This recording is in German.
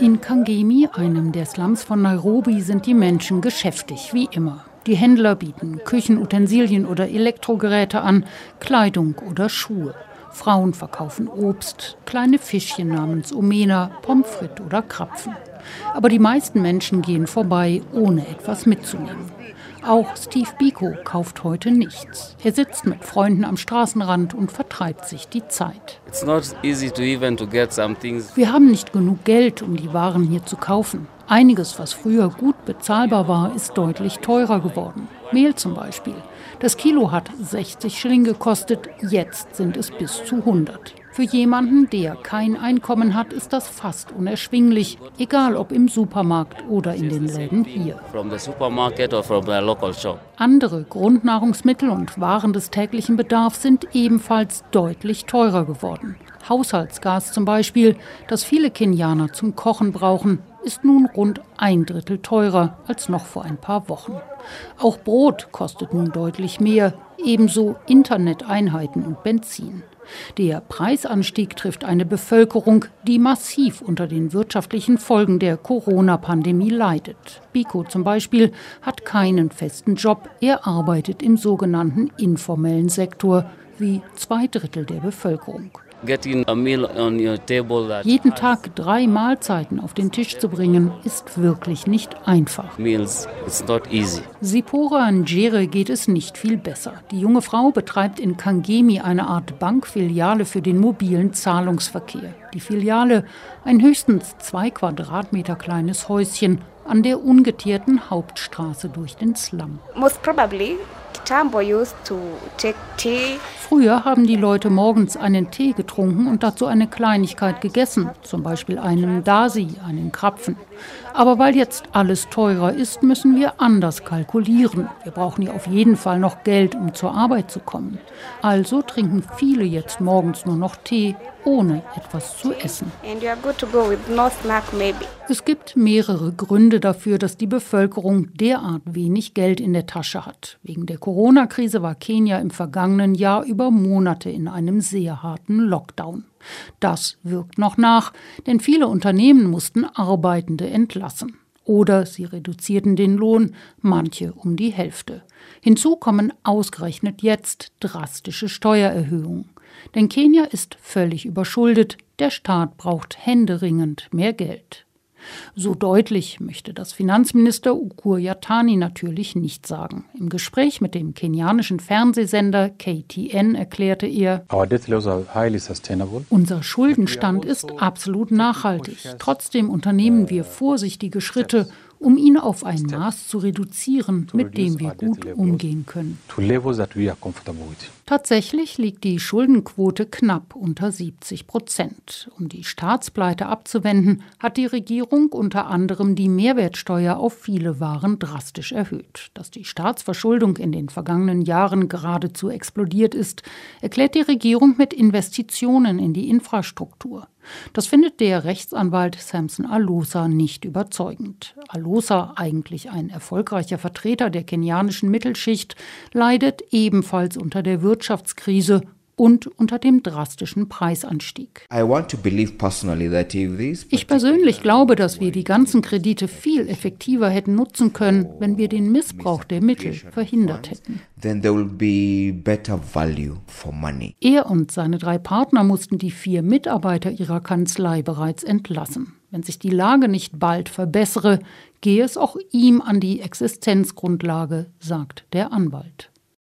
In Kangemi, einem der Slums von Nairobi, sind die Menschen geschäftig, wie immer. Die Händler bieten Küchenutensilien oder Elektrogeräte an, Kleidung oder Schuhe. Frauen verkaufen Obst, kleine Fischchen namens Omena, Pommes frites oder Krapfen. Aber die meisten Menschen gehen vorbei, ohne etwas mitzunehmen. Auch Steve Biko kauft heute nichts. Er sitzt mit Freunden am Straßenrand und vertreibt sich die Zeit. Wir haben nicht genug Geld, um die Waren hier zu kaufen. Einiges, was früher gut bezahlbar war, ist deutlich teurer geworden. Mehl zum Beispiel. Das Kilo hat 60 Schilling gekostet, jetzt sind es bis zu 100. Für jemanden, der kein Einkommen hat, ist das fast unerschwinglich, egal ob im Supermarkt oder in den Läden hier. Andere Grundnahrungsmittel und Waren des täglichen Bedarfs sind ebenfalls deutlich teurer geworden. Haushaltsgas zum Beispiel, das viele Kenianer zum Kochen brauchen, ist nun rund ein Drittel teurer als noch vor ein paar Wochen. Auch Brot kostet nun deutlich mehr, ebenso Interneteinheiten und Benzin. Der Preisanstieg trifft eine Bevölkerung, die massiv unter den wirtschaftlichen Folgen der Corona-Pandemie leidet. Biko zum Beispiel hat keinen festen Job, er arbeitet im sogenannten informellen Sektor, wie zwei Drittel der Bevölkerung. Jeden Tag drei Mahlzeiten auf den Tisch zu bringen, ist wirklich nicht einfach. Sipora Njere geht es nicht viel besser. Die junge Frau betreibt in Kangemi eine Art Bankfiliale für den mobilen Zahlungsverkehr. Die Filiale, ein höchstens zwei Quadratmeter kleines Häuschen an der ungeteerten Hauptstraße durch den Slum. Most probably Früher haben die Leute morgens einen Tee getrunken und dazu eine Kleinigkeit gegessen, zum Beispiel einen Dasi, einen Krapfen. Aber weil jetzt alles teurer ist, müssen wir anders kalkulieren. Wir brauchen ja auf jeden Fall noch Geld, um zur Arbeit zu kommen. Also trinken viele jetzt morgens nur noch Tee, ohne etwas zu essen. Es gibt mehrere Gründe dafür, dass die Bevölkerung derart wenig Geld in der Tasche hat. Wegen der Corona-Krise war Kenia im vergangenen Jahr über Monate in einem sehr harten Lockdown. Das wirkt noch nach, denn viele Unternehmen mussten Arbeitende entlassen. Oder sie reduzierten den Lohn, manche um die Hälfte. Hinzu kommen ausgerechnet jetzt drastische Steuererhöhungen. Denn Kenia ist völlig überschuldet, der Staat braucht händeringend mehr Geld. So deutlich möchte das Finanzminister Ukur Yatani natürlich nicht sagen. Im Gespräch mit dem kenianischen Fernsehsender KTN erklärte er, unser Schuldenstand ist absolut nachhaltig. Trotzdem unternehmen wir vorsichtige Schritte, um ihn auf ein Maß zu reduzieren, mit dem wir gut umgehen können. Tatsächlich liegt die Schuldenquote knapp unter 70 Prozent. Um die Staatspleite abzuwenden, hat die Regierung unter anderem die Mehrwertsteuer auf viele Waren drastisch erhöht. Dass die Staatsverschuldung in den vergangenen Jahren geradezu explodiert ist, erklärt die Regierung mit Investitionen in die Infrastruktur. Das findet der Rechtsanwalt Samson Alosa nicht überzeugend. Alosa, eigentlich ein erfolgreicher Vertreter der kenianischen Mittelschicht, leidet ebenfalls unter der Wirtschaftskrise und unter dem drastischen Preisanstieg. Ich persönlich glaube, dass wir die ganzen Kredite viel effektiver hätten nutzen können, wenn wir den Missbrauch der Mittel verhindert hätten. Er und seine drei Partner mussten die vier Mitarbeiter ihrer Kanzlei bereits entlassen. Wenn sich die Lage nicht bald verbessere, gehe es auch ihm an die Existenzgrundlage, sagt der Anwalt.